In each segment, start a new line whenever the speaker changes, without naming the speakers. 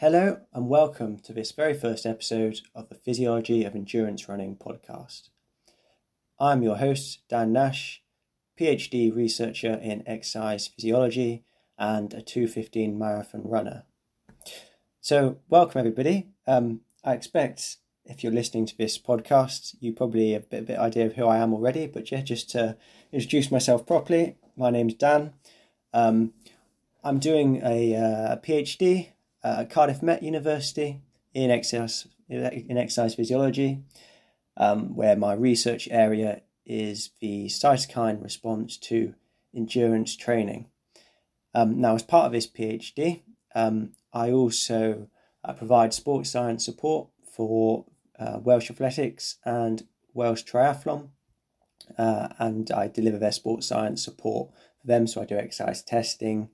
Hello, and welcome to this very first episode of the Physiology of Endurance Running podcast. I'm your host, Dan Nash, PhD researcher in exercise physiology and a 215 marathon runner. So, welcome everybody. Um, I expect if you're listening to this podcast, you probably have a bit, of an idea of who I am already, but yeah, just to introduce myself properly, my name's Dan. Um, I'm doing a, uh, PhD at Cardiff Met University in exercise, in exercise physiology, um, where my research area is the cytokine response to endurance training. Um, now, as part of this PhD, um, I also uh, provide sports science support for uh, Welsh Athletics and Welsh Triathlon, uh, and I deliver their sports science support for them. So I do exercise testing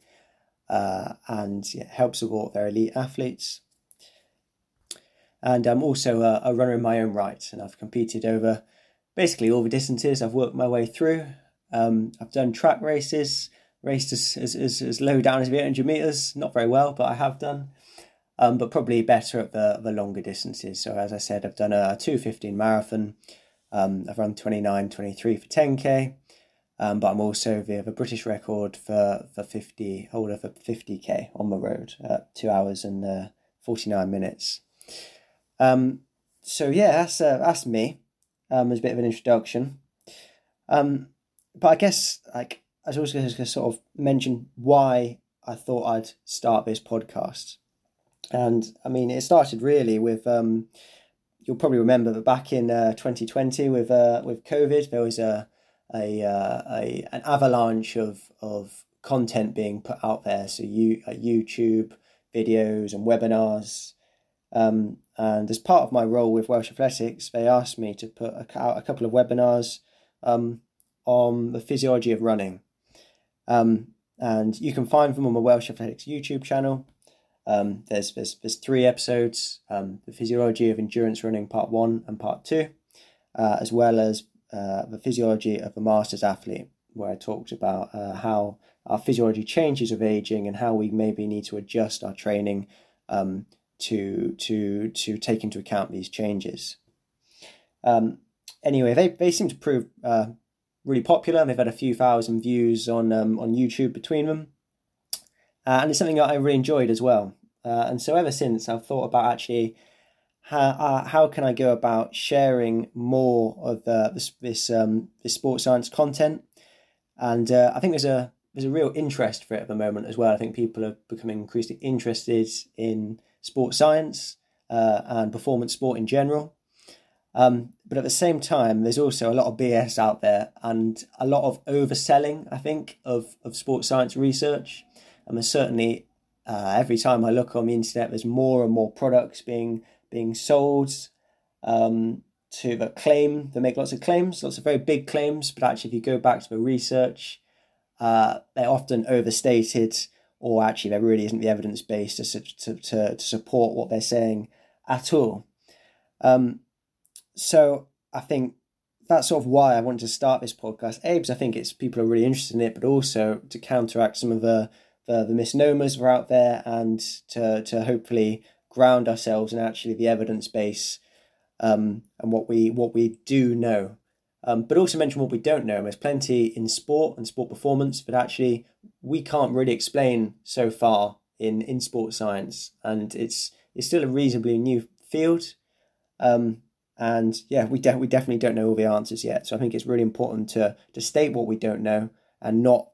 uh, and yeah, help support their elite athletes. And I'm also a, a runner in my own right, and I've competed over basically all the distances I've worked my way through. Um, I've done track races, raced as, as, as, as low down as 800 meters, not very well, but I have done. Um, but probably better at the, the longer distances. So as I said, I've done a 215 marathon. Um, I've run 29, 23 for 10k. Um, but I'm also the, the British record for, for 50 holder for 50k on the road at two hours and uh, 49 minutes. Um, so yeah, that's uh, that's me um, as a bit of an introduction. Um, but I guess like I was also going to sort of mention why I thought I'd start this podcast, and I mean it started really with um, you'll probably remember that back in uh, 2020 with uh, with COVID there was a a, uh, a an avalanche of of content being put out there. So you uh, YouTube videos and webinars. Um, and as part of my role with Welsh Athletics, they asked me to put a, out a couple of webinars um, on the physiology of running. Um, and you can find them on the Welsh Athletics YouTube channel. Um, there's, there's there's three episodes: um, the physiology of endurance running, part one and part two, uh, as well as uh, the physiology of a masters athlete, where I talked about uh, how our physiology changes with aging and how we maybe need to adjust our training um, to to to take into account these changes. Um, anyway, they, they seem to prove uh, really popular. They've had a few thousand views on um, on YouTube between them, uh, and it's something that I really enjoyed as well. Uh, and so ever since, I've thought about actually how uh, how can I go about sharing more of uh, this this um, this sports science content, and uh, I think there's a there's a real interest for it at the moment as well. I think people are becoming increasingly interested in sports science uh, and performance sport in general. Um, but at the same time, there's also a lot of BS out there and a lot of overselling, I think, of, of sports science research. And there's certainly, uh, every time I look on the internet, there's more and more products being being sold um, to the claim, they make lots of claims, lots of very big claims, but actually, if you go back to the research, uh, they're often overstated or actually there really isn't the evidence base to, to, to, to support what they're saying at all. Um, so I think that's sort of why I wanted to start this podcast. A, because I think it's people are really interested in it, but also to counteract some of the the, the misnomers that are out there and to to hopefully ground ourselves in actually the evidence base um, and what we what we do know. Um, but also mention what we don't know. There's plenty in sport and sport performance, but actually we can't really explain so far in in sports science, and it's it's still a reasonably new field. Um, and yeah, we de- we definitely don't know all the answers yet. So I think it's really important to to state what we don't know and not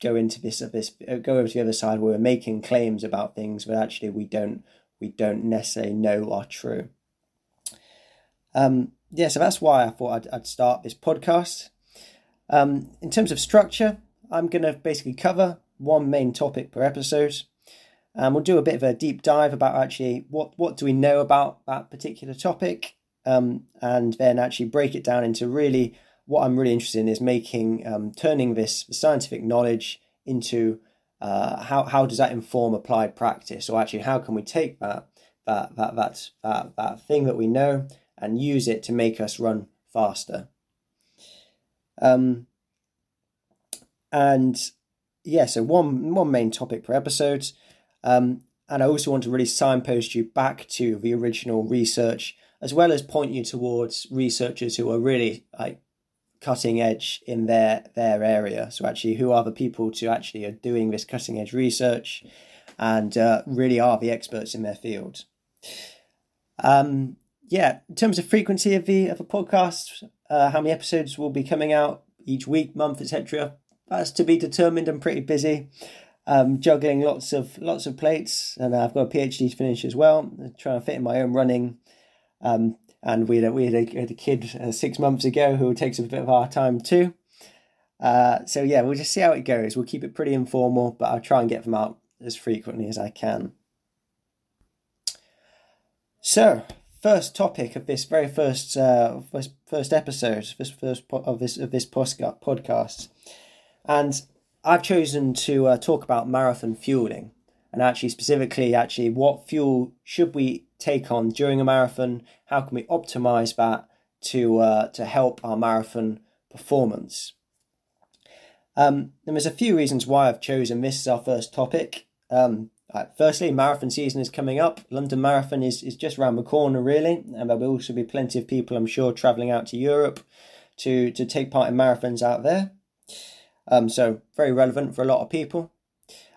go into this this go over to the other side where we're making claims about things but actually we don't we don't necessarily know are true. Um, yeah, so that's why I thought I'd, I'd start this podcast. Um, in terms of structure, I'm going to basically cover one main topic per episode. And we'll do a bit of a deep dive about actually what, what do we know about that particular topic, um, and then actually break it down into really what I'm really interested in is making um, turning this scientific knowledge into uh, how how does that inform applied practice, or actually how can we take that that that that that, that thing that we know and use it to make us run faster? Um, and yeah, so one one main topic per episode, um, and I also want to really signpost you back to the original research, as well as point you towards researchers who are really like cutting edge in their their area. So actually, who are the people to actually are doing this cutting edge research, and uh, really are the experts in their field. Um, yeah, in terms of frequency of the of a podcast, uh, how many episodes will be coming out each week, month, etc. That's to be determined. I'm pretty busy, um, juggling lots of lots of plates, and I've got a PhD to finish as well. trying to fit in my own running. Um, and we had a, we had a, had a kid uh, six months ago who takes up a bit of our time too. Uh, so yeah, we'll just see how it goes. We'll keep it pretty informal, but I'll try and get them out as frequently as I can. So, first topic of this very first uh, first, first episode, this first po- of this of this podcast, and I've chosen to uh, talk about marathon fueling, and actually specifically, actually, what fuel should we take on during a marathon? How can we optimize that to uh, to help our marathon performance? Um, there's a few reasons why I've chosen this as our first topic. Um, uh, firstly, marathon season is coming up. London Marathon is, is just around the corner, really, and there will also be plenty of people, I'm sure, travelling out to Europe to, to take part in marathons out there. Um, so, very relevant for a lot of people.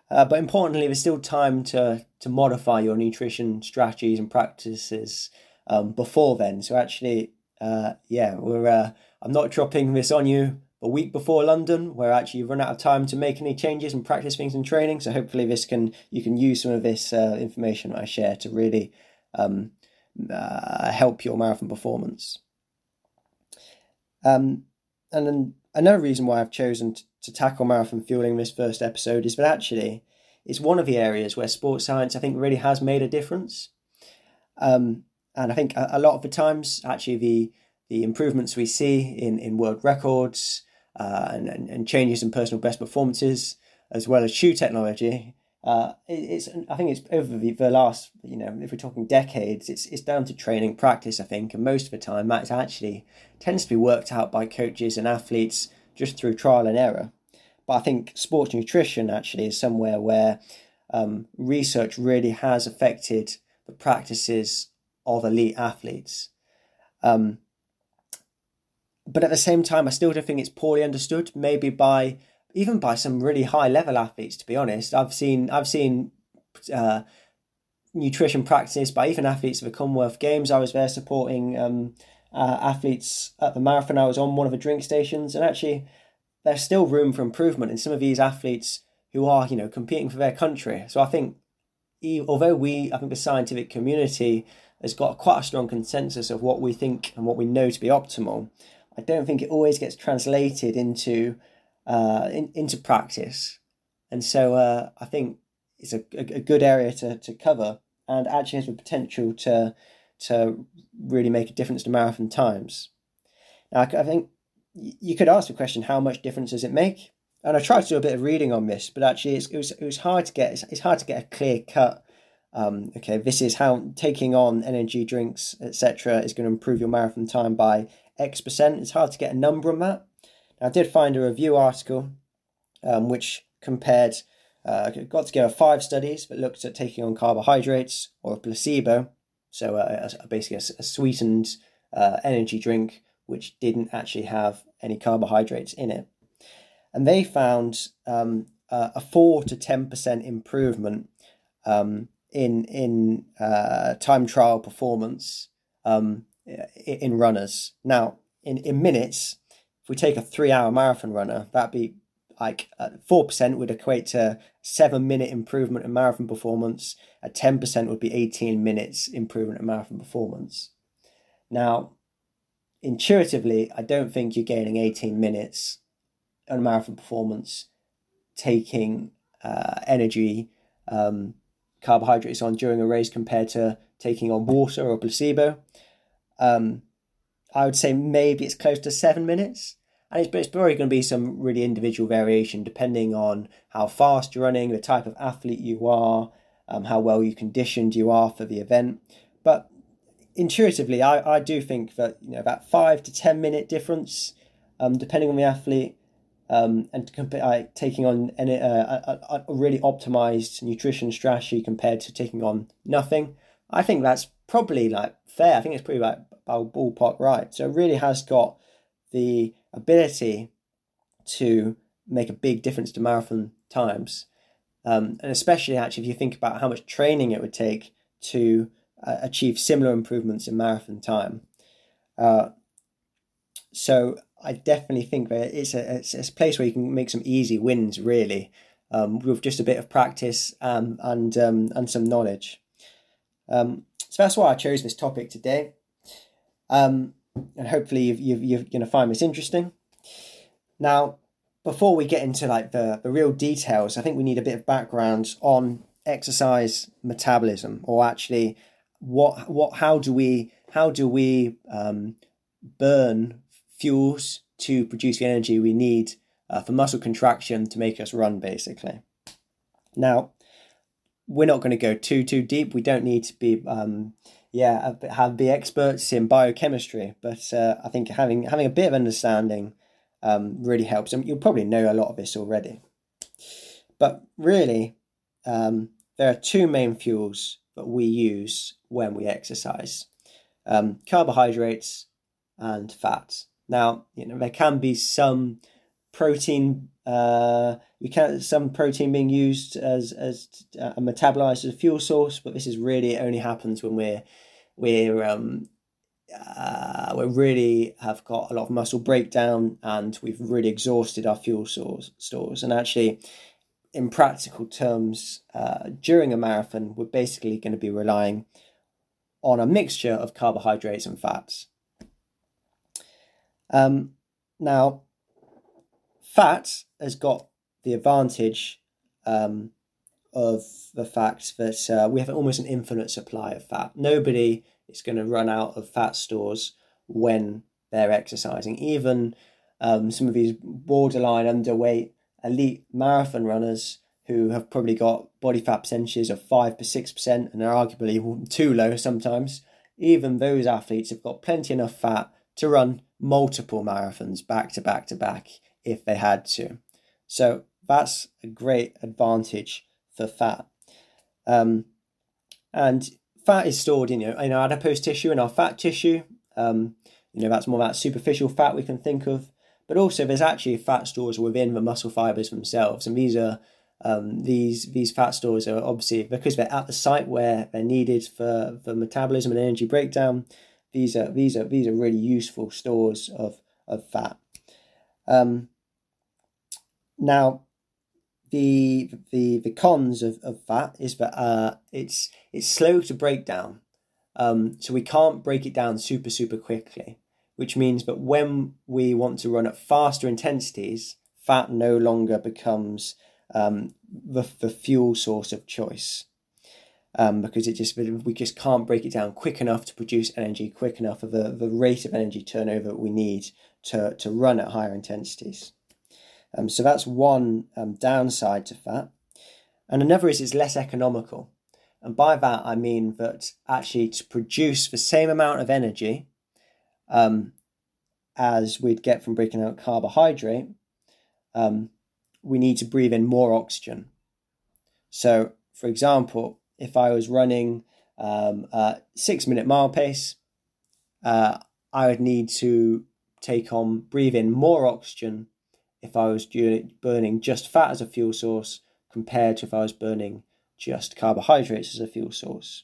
Uh, but importantly, there's still time to, to modify your nutrition strategies and practices um, before then. So, actually, uh, yeah, we're uh, I'm not dropping this on you a week before London, where actually you run out of time to make any changes and practice things in training. So hopefully this can you can use some of this uh, information I share to really um, uh, help your marathon performance. Um, and then another reason why I've chosen to, to tackle marathon fueling in this first episode is that actually it's one of the areas where sports science I think really has made a difference. Um, and I think a, a lot of the times actually the the improvements we see in, in world records, uh, and, and, and, changes in personal best performances, as well as shoe technology. Uh, it, it's I think it's over the, the, last you know if we're talking decades, it's it's down to training practice. I think, and most of the time that actually tends to be worked out by coaches and athletes just through trial and error. But I think sports nutrition actually is somewhere where um, research really has affected the practices of elite athletes. Um, but at the same time, I still don't think it's poorly understood. Maybe by even by some really high level athletes. To be honest, I've seen I've seen uh, nutrition practice by even athletes of the Commonwealth Games. I was there supporting um, uh, athletes at the marathon. I was on one of the drink stations, and actually, there's still room for improvement in some of these athletes who are you know competing for their country. So I think, although we, I think the scientific community has got quite a strong consensus of what we think and what we know to be optimal. I don't think it always gets translated into uh, in, into practice, and so uh, I think it's a, a, good area to, to cover and actually has the potential to to really make a difference to marathon times. Now, I think you could ask the question, how much difference does it make? And I tried to do a bit of reading on this, but actually, it was it was hard to get. It's, it's hard to get a clear cut. Um, okay, this is how taking on energy drinks, etc., is going to improve your marathon time by X percent. It's hard to get a number on that. Now, I did find a review article um, which compared, uh, got together five studies that looked at taking on carbohydrates or a placebo, so uh, basically a, sweetened uh, energy drink which didn't actually have any carbohydrates in it. And they found um, a 4 to 10% improvement um, in, in uh, time trial performance um, in runners. Now, in, in minutes, if we take a three hour marathon runner, that'd be like uh, four percent would equate to seven minute improvement in marathon performance. At ten percent would be eighteen minutes improvement in marathon performance. Now, intuitively, I don't think you're gaining eighteen minutes on marathon performance taking uh, energy um, carbohydrates on during a race compared to taking on water or placebo. Um, I would say maybe it's close to seven minutes. And it's, it's probably going to be some really individual variation depending on how fast you're running, the type of athlete you are, um, how well you conditioned you are for the event. But intuitively, I, I do think that you know that five to ten minute difference, um, depending on the athlete, um, and comp- taking on any, uh, a, a really optimized nutrition strategy compared to taking on nothing, I think that's probably like fair. I think it's pretty like ballpark right. So it really has got the ability to make a big difference to marathon times. Um, and especially actually if you think about how much training it would take to uh, achieve similar improvements in marathon time. Uh, so I definitely think that it's a, it's, a place where you can make some easy wins, really, um, with just a bit of practice um, and um, and some knowledge. Um, so that's why I chose this topic today, um, and hopefully you've, you've, you're going to find this interesting. Now, before we get into like the, the real details, I think we need a bit of background on exercise metabolism, or actually, what what how do we how do we um, burn fuels to produce the energy we need uh, for muscle contraction to make us run, basically. Now, we're not going to go too too deep. We don't need to be um, yeah have be experts in biochemistry, but uh, I think having having a bit of understanding um, really helps. And you'll probably know a lot of this already. But really, um, there are two main fuels that we use when we exercise: um, carbohydrates and fats. Now, you know, there can be some protein. Uh, we can some protein being used as as uh, metabolized as a fuel source, but this is really it only happens when we're we're um, uh, we really have got a lot of muscle breakdown and we've really exhausted our fuel source, stores. And actually, in practical terms, uh, during a marathon, we're basically going to be relying on a mixture of carbohydrates and fats. Um, now, fat has got the advantage um, of the fact that uh, we have almost an infinite supply of fat. Nobody is going to run out of fat stores when they're exercising. Even um, some of these borderline underweight elite marathon runners who have probably got body fat percentages of 5 to 6% and are arguably too low sometimes, even those athletes have got plenty enough fat to run multiple marathons back to back to back if they had to. So that's a great advantage for fat. Um, and fat is stored in, you know, in our adipose tissue and our fat tissue. Um, you know, that's more that superficial fat we can think of. But also, there's actually fat stores within the muscle fibers themselves, and these are um, these these fat stores are obviously because they're at the site where they're needed for, for metabolism and energy breakdown these are these are these are really useful stores of of fat. Um, now, the the the cons of, of fat is that uh, it's it's slow to break down, um, so we can't break it down super super quickly. Which means that when we want to run at faster intensities, fat no longer becomes um, the the fuel source of choice um, because it just we just can't break it down quick enough to produce energy quick enough of the, the rate of energy turnover we need to, to run at higher intensities. Um, so that's one um, downside to fat. And another is it's less economical. And by that I mean that actually to produce the same amount of energy um, as we'd get from breaking out carbohydrate, um, we need to breathe in more oxygen. So, for example, if I was running um, a six minute mile pace, uh, I would need to take on, breathe in more oxygen if I was burning just fat as a fuel source compared to if I was burning just carbohydrates as a fuel source.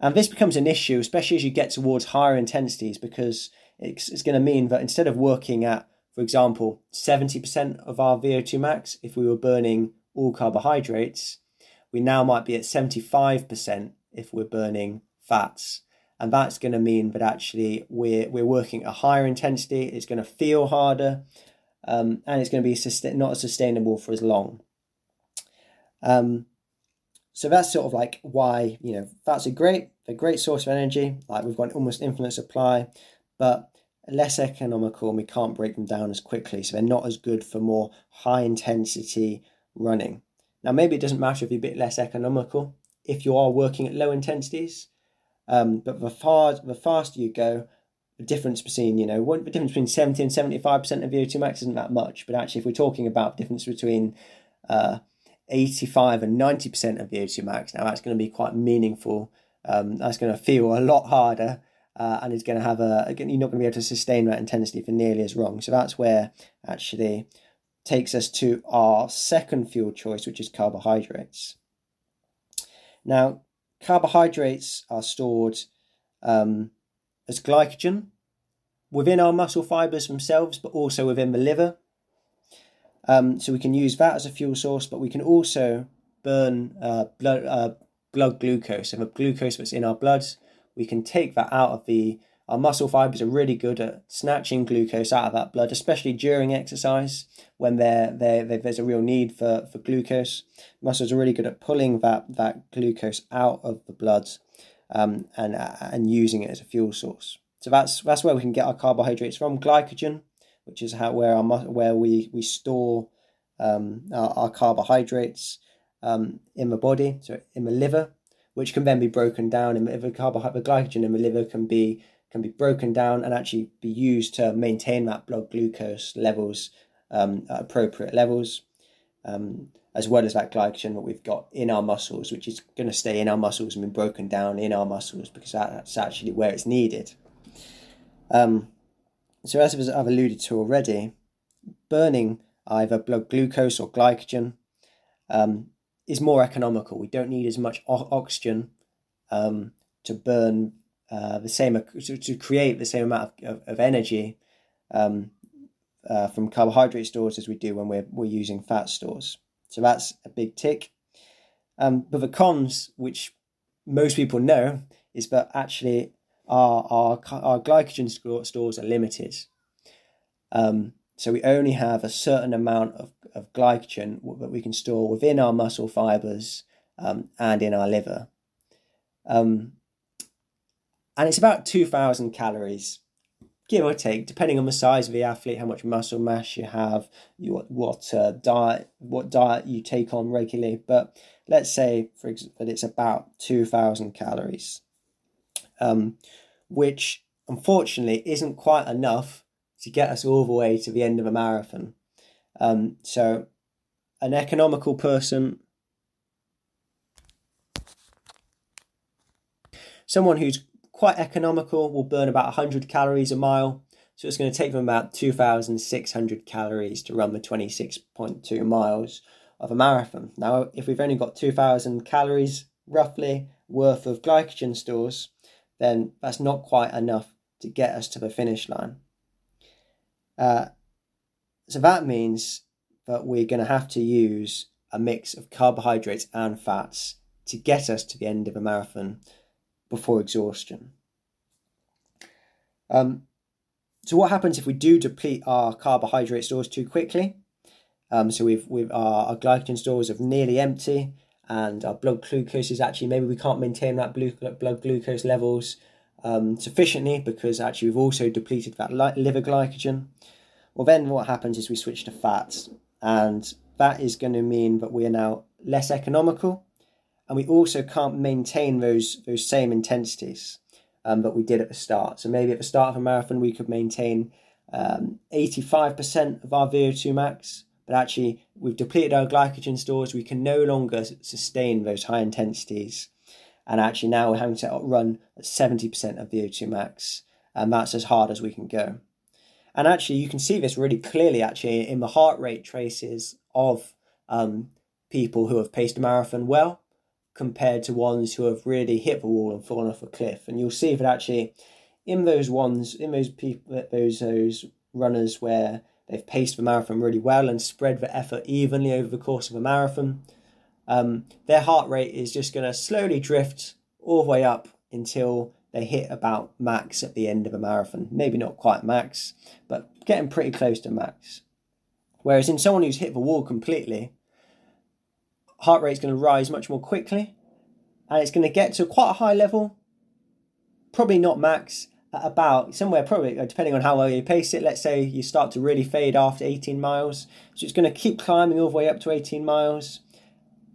And this becomes an issue, especially as you get towards higher intensities, because it's, it's going to mean that instead of working at, for example, 70% of our VO2 max, if we were burning all carbohydrates, we now might be at 75% if we're burning fats. And that's going to mean that actually we're, we're working at a higher intensity, it's going to feel harder, um, and it's going to be not sustainable for as long. Um, so that's sort of like why, you know, fats are great, a great source of energy, like we've got almost infinite supply, but less economical and we can't break them down as quickly. So they're not as good for more high intensity running. Now, maybe it doesn't matter if you're a bit less economical if you are working at low intensities, um, but the far the faster you go, the difference between, you know, what the difference between 70 and 75% of VO2 max isn't that much. But actually, if we're talking about difference between uh, 85 and 90% of VO2 max, now that's going to be quite meaningful. Um, that's going to feel a lot harder uh, and it's going to have a, again, you're not going to be able to sustain that intensity for nearly as long. So that's where actually takes us to our second fuel choice, which is carbohydrates. Now, carbohydrates are stored um, as glycogen within our muscle fibers themselves, but also within the liver. Um, so we can use that as a fuel source, but we can also burn uh, blood, uh, blood glucose. So the glucose that's in our blood, we can take that out of the our muscle fibers are really good at snatching glucose out of that blood, especially during exercise when they're, they're, they're, there's a real need for, for glucose. Muscles are really good at pulling that, that glucose out of the blood um, and, and using it as a fuel source. So that's, that's where we can get our carbohydrates from. Glycogen, which is how where, our, where we, we store um, our, our, carbohydrates um, in the body, so in the liver, which can then be broken down. And the carbohydrate, glycogen in the liver can be can be broken down and actually be used to maintain that blood glucose levels um, at appropriate levels, um, as well as that glycogen that we've got in our muscles, which is going to stay in our muscles and be broken down in our muscles because that's actually where it's needed. Um, so, as I've alluded to already, burning either blood glucose or glycogen um, is more economical. We don't need as much o- oxygen um, to burn uh, the same to, to create the same amount of, of, of energy um, uh, from carbohydrate stores as we do when we're we're using fat stores. So that's a big tick. Um, but the cons, which most people know, is that actually our our our glycogen stores are limited. Um, so we only have a certain amount of, of glycogen that we can store within our muscle fibers um, and in our liver. Um, and it's about 2,000 calories, give or take, depending on the size of the athlete, how much muscle mass you have, what what uh, diet what diet you take on regularly. But let's say, for example, that it's about 2,000 calories, um, which unfortunately isn't quite enough to get us all the way to the end of a marathon. Um, so, an economical person someone who's quite economical, will burn about 100 calories a mile. So it's going to take them about 2,600 calories to run the 26.2 miles of a marathon. Now, if we've only got 2,000 calories roughly worth of glycogen stores, then that's not quite enough to get us to the finish line. Uh, so that means that we're going to have to use a mix of carbohydrates and fats to get us to the end of a marathon before exhaustion. Um, so what happens if we do deplete our carbohydrate stores too quickly? Um, so we've, we've our, our glycogen stores are nearly empty and our blood glucose is actually maybe we can't maintain that blood glucose levels um, sufficiently because actually we've also depleted that liver glycogen. Well, then what happens is we switch to fats, and that is going to mean that we are now less economical and we also can't maintain those those same intensities um, that we did at the start. So maybe at the start of a marathon we could maintain um, 85% of our VO2 max, but actually we've depleted our glycogen stores. We can no longer sustain those high intensities, and actually now we're having to run at 70% of VO2 max, and that's as hard as we can go. And actually, you can see this really clearly actually in the heart rate traces of um, people who have paced a marathon well compared to ones who have really hit the wall and fallen off a cliff. And you'll see that actually in those ones, in those people, those those runners where they've paced the marathon really well and spread the effort evenly over the course of a marathon, um, their heart rate is just going to slowly drift all the way up until they hit about max at the end of a marathon. Maybe not quite max, but getting pretty close to max. Whereas in someone who's hit the wall completely, heart rate is going to rise much more quickly and it's going to get to quite a high level, probably not max, about somewhere probably uh, depending on how well you pace it. Let's say you start to really fade after 18 miles, so it's going to keep climbing all the way up to 18 miles,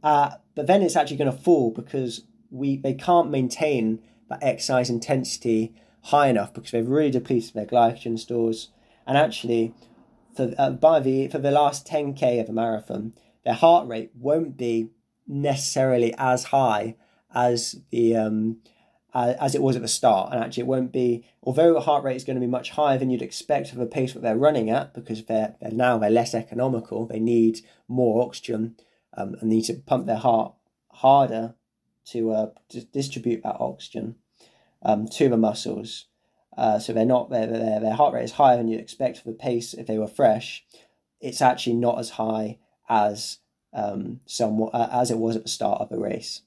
uh, but then it's actually going to fall because we they can't maintain that exercise intensity high enough because they've really depleted their glycogen stores. And actually, for uh, by the for the last 10k of a marathon, their heart rate won't be necessarily as high as the um, as it was at the start. And actually, it won't be, although the heart rate is going to be much higher than you'd expect for the pace that they're running at, because they're, they're now they're less economical. They need more oxygen um, and need to pump their heart harder to, uh, to distribute that oxygen um, to the muscles. Uh, so they're not their, their their heart rate is higher than you'd expect for the pace if they were fresh. It's actually not as high as um, somewhat uh, as it was at the start of the race.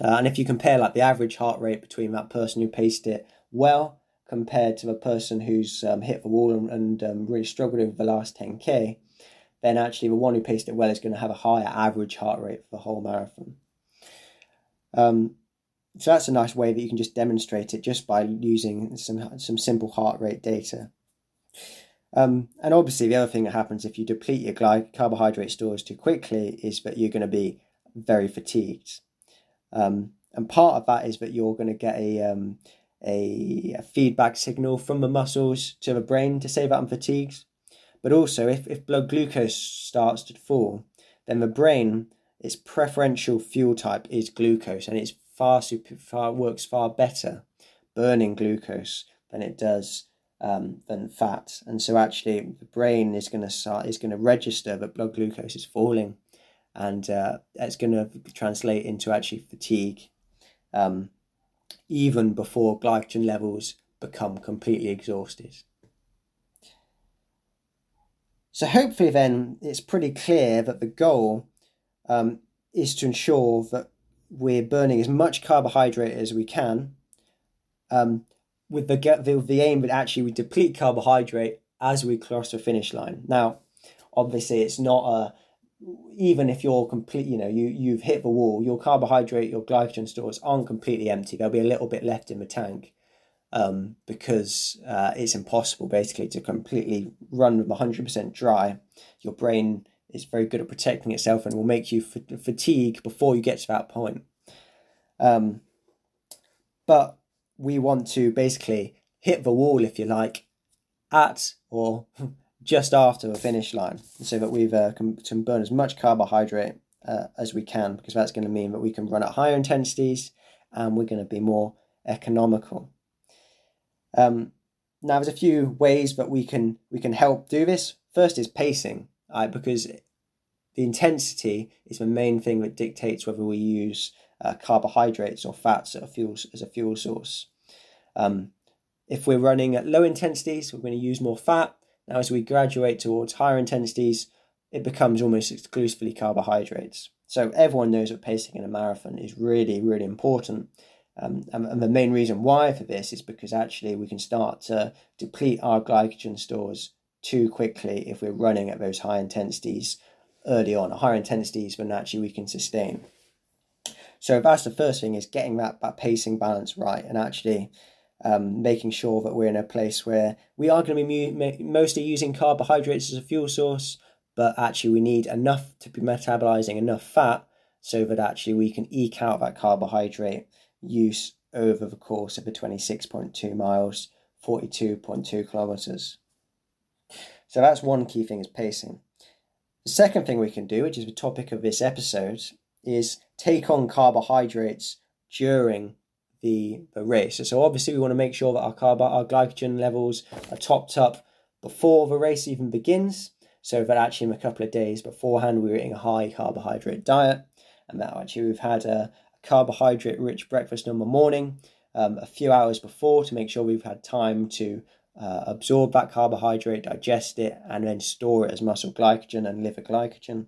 Uh, and if you compare like the average heart rate between that person who paced it well compared to the person who's um, hit the wall and, and um, really struggled over the last 10k, then actually the one who paced it well is going to have a higher average heart rate for the whole marathon. Um, so that's a nice way that you can just demonstrate it just by using some some simple heart rate data. Um, and obviously, the other thing that happens if you deplete your gly- carbohydrate stores too quickly is that you're going to be very fatigued. Um, and part of that is that you're going to get a, um, a, a feedback signal from the muscles to the brain to say that I'm fatigued. But also, if, if blood glucose starts to fall, then the brain, its preferential fuel type is glucose, and it's far super, far works far better burning glucose than it does um, than fat. And so, actually, the brain is going to start is going to register that blood glucose is falling, and uh, it's going to translate into actually fatigue um, even before glycogen levels become completely exhausted. So hopefully then it's pretty clear that the goal um, is to ensure that we're burning as much carbohydrate as we can um, with the, the, the aim that actually we deplete carbohydrate as we cross the finish line. Now, obviously it's not a even if you're complete, you know, you you've hit the wall, your carbohydrate, your glycogen stores aren't completely empty. There'll be a little bit left in the tank, um, because uh, it's impossible basically to completely run with hundred percent dry. Your brain is very good at protecting itself and will make you f- fatigue before you get to that point. Um, but we want to basically hit the wall, if you like, at or just after the finish line so that we've uh, can, can burn as much carbohydrate uh, as we can because that's going to mean that we can run at higher intensities and we're going to be more economical. Um, now, there's a few ways that we can we can help do this. First is pacing, right? Because the intensity is the main thing that dictates whether we use uh, carbohydrates or fats as a fuel as a fuel source. Um, if we're running at low intensities, we're going to use more fat. Now, as we graduate towards higher intensities, it becomes almost exclusively carbohydrates. So everyone knows that pacing in a marathon is really, really important. Um, and, and, the main reason why for this is because actually we can start to deplete our glycogen stores too quickly if we're running at those high intensities early on, higher intensities than actually we can sustain. So that's the first thing is getting that, that pacing balance right and actually um, making sure that we're in a place where we are going to be mu- mostly using carbohydrates as a fuel source, but actually we need enough to be metabolizing enough fat so that actually we can eke out that carbohydrate use over the course of the 26.2 miles, 42.2 kilometers. So that's one key thing is pacing. The second thing we can do, which is the topic of this episode, is take on carbohydrates during the, the race. So obviously we want to make sure that our carb our glycogen levels are topped up before the race even begins. So that actually in a couple of days beforehand we're eating a high carbohydrate diet, and that actually we've had a, carbohydrate rich breakfast in the morning, um, a few hours before to make sure we've had time to uh, absorb that carbohydrate, digest it, and then store it as muscle glycogen and liver glycogen.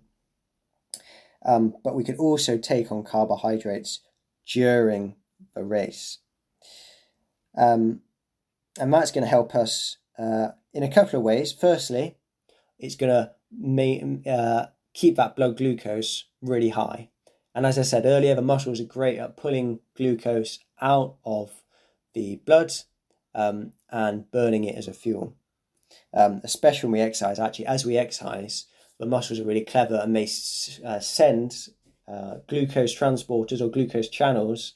Um, but we could also take on carbohydrates during the race. Um, and that's going to help us uh, in a couple of ways. Firstly, it's going to make, uh, keep that blood glucose really high. And as I said earlier, the muscles are great at pulling glucose out of the blood um, and burning it as a fuel. Um, especially when we exercise, actually, as we exercise, the muscles are really clever and they uh, send uh, glucose transporters or glucose channels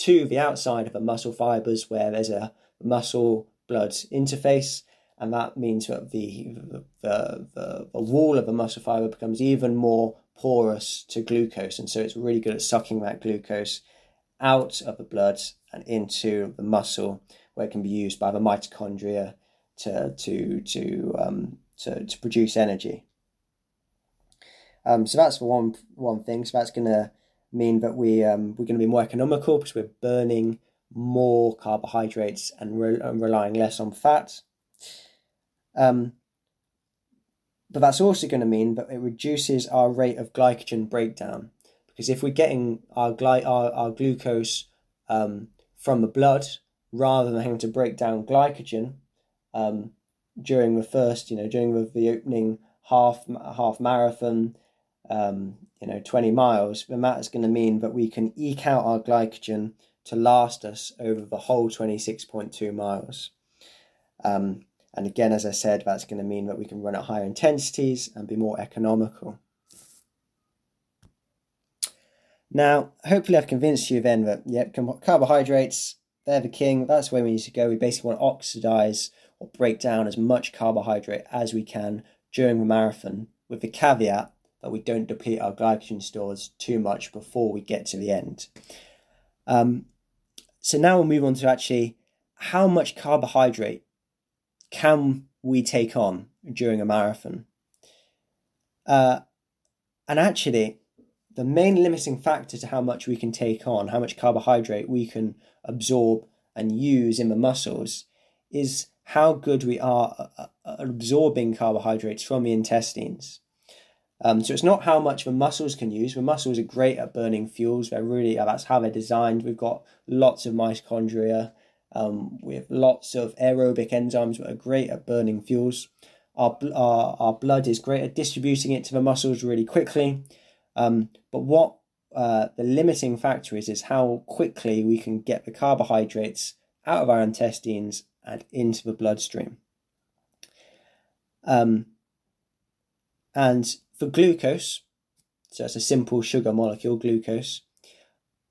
to the outside of the muscle fibers where there's a muscle blood interface, and that means that the, the, the, the wall of the muscle fiber becomes even more porous to glucose, and so it's really good at sucking that glucose out of the blood and into the muscle, where it can be used by the mitochondria to to to um, to, to produce energy. Um, so that's one one thing. So that's going to mean that we um, we're going to be more economical because we're burning more carbohydrates and, re- and relying less on fat. Um, but that's also going to mean that it reduces our rate of glycogen breakdown because if we're getting our gly- our, our glucose um, from the blood rather than having to break down glycogen um, during the first, you know, during the, the opening half half marathon, um, you know, 20 miles, then that is going to mean that we can eke out our glycogen to last us over the whole 26.2 miles. Um, and again, as I said, that's going to mean that we can run at higher intensities and be more economical. Now, hopefully, I've convinced you then that, yep, carbohydrates, they're the king. That's where we need to go. We basically want to oxidize or break down as much carbohydrate as we can during the marathon, with the caveat that we don't deplete our glycogen stores too much before we get to the end. Um, so now we'll move on to actually how much carbohydrate can we take on during a marathon? Uh, and actually, the main limiting factor to how much we can take on, how much carbohydrate we can absorb and use in the muscles, is how good we are at absorbing carbohydrates from the intestines. Um, so it's not how much the muscles can use. The muscles are great at burning fuels. They're really that's how they're designed. We've got lots of mitochondria. Um, we have lots of aerobic enzymes that are great at burning fuels. Our, our, our blood is great at distributing it to the muscles really quickly. Um, but what uh, the limiting factor is is how quickly we can get the carbohydrates out of our intestines and into the bloodstream. Um, and for glucose, so it's a simple sugar molecule, glucose,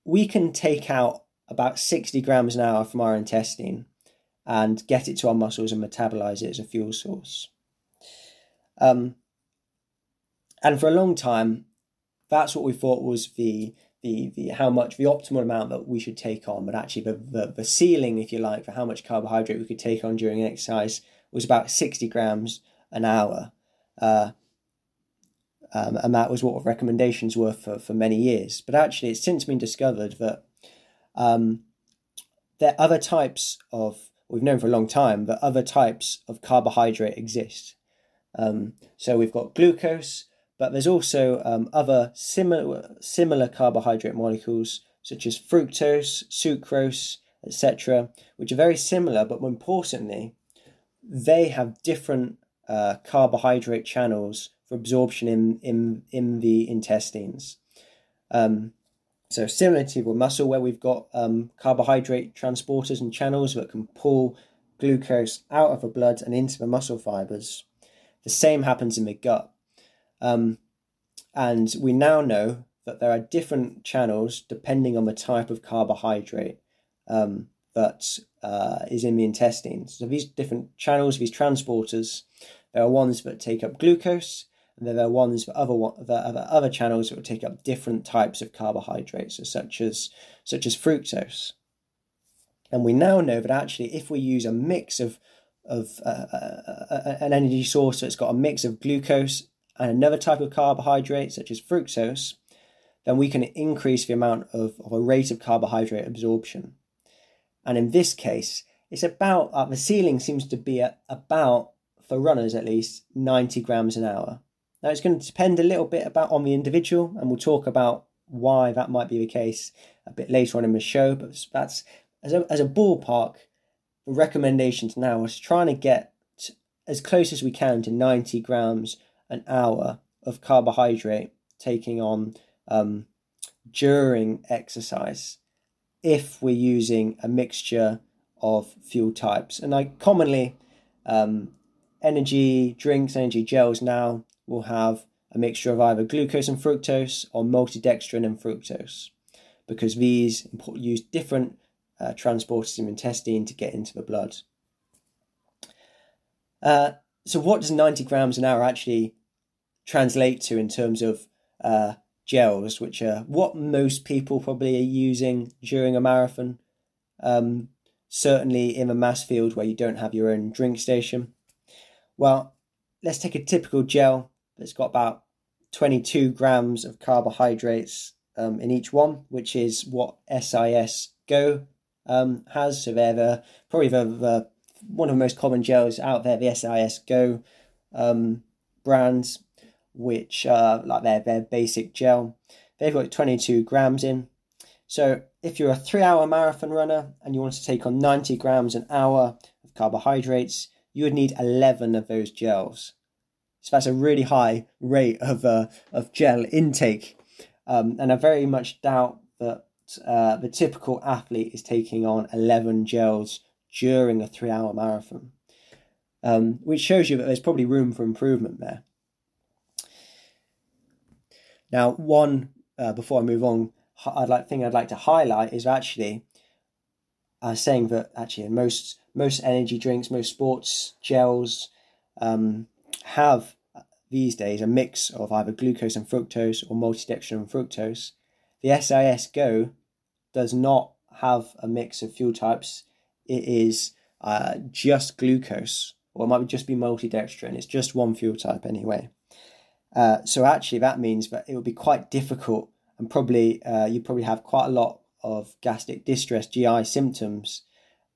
we can take out about 60 grams an hour from our intestine and get it to our muscles and metabolize it as a fuel source. Um, and for a long time, that's what we thought was the the, the how much the optimal amount that we should take on, but actually the, the, the ceiling, if you like, for how much carbohydrate we could take on during exercise was about 60 grams an hour. Uh, um, and that was what recommendations were for, for many years. But actually, it's since been discovered that um, there are other types of, we've known for a long time, that other types of carbohydrate exist. Um, so we've got glucose, but there's also um, other similar, similar carbohydrate molecules such as fructose, sucrose, etc., which are very similar, but more importantly, they have different uh, carbohydrate channels for absorption in, in, in the intestines. Um, so similar to with muscle, where we've got um, carbohydrate transporters and channels that can pull glucose out of the blood and into the muscle fibers, the same happens in the gut. Um, and we now know that there are different channels depending on the type of carbohydrate um, that uh, is in the intestines. So these different channels, these transporters, there are ones that take up glucose, there are ones for other the other channels that will take up different types of carbohydrates, such as such as fructose. And we now know that actually, if we use a mix of of uh, uh, uh, an energy source that's got a mix of glucose and another type of carbohydrate, such as fructose, then we can increase the amount of, of a rate of carbohydrate absorption. And in this case, it's about uh, the ceiling seems to be at about for runners at least 90 grams an hour. Now it's going to depend a little bit about on the individual, and we'll talk about why that might be the case a bit later on in the show. But that's as a as a ballpark, the recommendations now is trying to get as close as we can to 90 grams an hour of carbohydrate taking on um, during exercise if we're using a mixture of fuel types. And I commonly um, energy drinks, energy gels now will have a mixture of either glucose and fructose or maltodextrin and fructose because these use different uh, transporters in the intestine to get into the blood. Uh, so, what does 90 grams an hour actually translate to in terms of uh, gels, which are what most people probably are using during a marathon? Um, certainly in a mass field where you don't have your own drink station. Well, let's take a typical gel that's got about 22 grams of carbohydrates um, in each one, which is what SIS Go um, has. So they're the, probably the, the, one of the most common gels out there, the SIS Go um, brands, which are like their, their basic gel. They've got 22 grams in. So if you're a three hour marathon runner and you want to take on 90 grams an hour of carbohydrates, you would need 11 of those gels. So that's a really high rate of, uh, of gel intake. Um, and I very much doubt that uh, the typical athlete is taking on 11 gels during a three hour marathon, um, which shows you that there's probably room for improvement there. Now, one, uh, before I move on, I'd like thing I'd like to highlight is actually uh, saying that actually in most most energy drinks, most sports gels um, have these days a mix of either glucose and fructose or maltodextrin and fructose. The SIS Go does not have a mix of fuel types. It is uh, just glucose, or it might just be maltodextrin. It's just one fuel type anyway. Uh, so actually, that means that it would be quite difficult and probably uh, you probably have quite a lot of gastric distress GI symptoms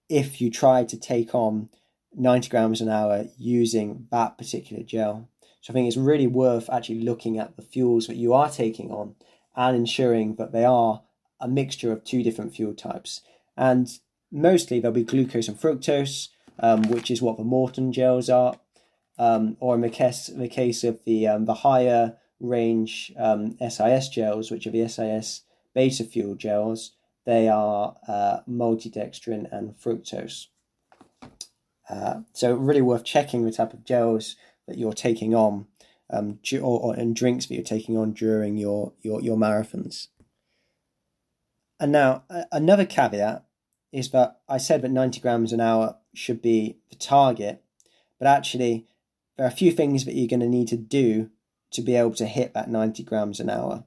if you try to take on 90 grams an hour using that particular gel. So I think it's really worth actually looking at the fuels that you are taking on and ensuring that they are a mixture of two different fuel types. And mostly there'll be glucose and fructose, um, which is what the Maurten gels are. Um, or in the case, the case of the um, the higher range um, SIS gels, which are the SIS beta fuel gels, they are uh, maltodextrin and fructose. Uh, so really worth checking the type of gels that you're taking on, um, or, or and drinks that you're taking on during your your your marathons. And now another caveat is that I said that 90 grams an hour should be the target, but actually there are a few things that you're going to need to do to be able to hit that 90 grams an hour.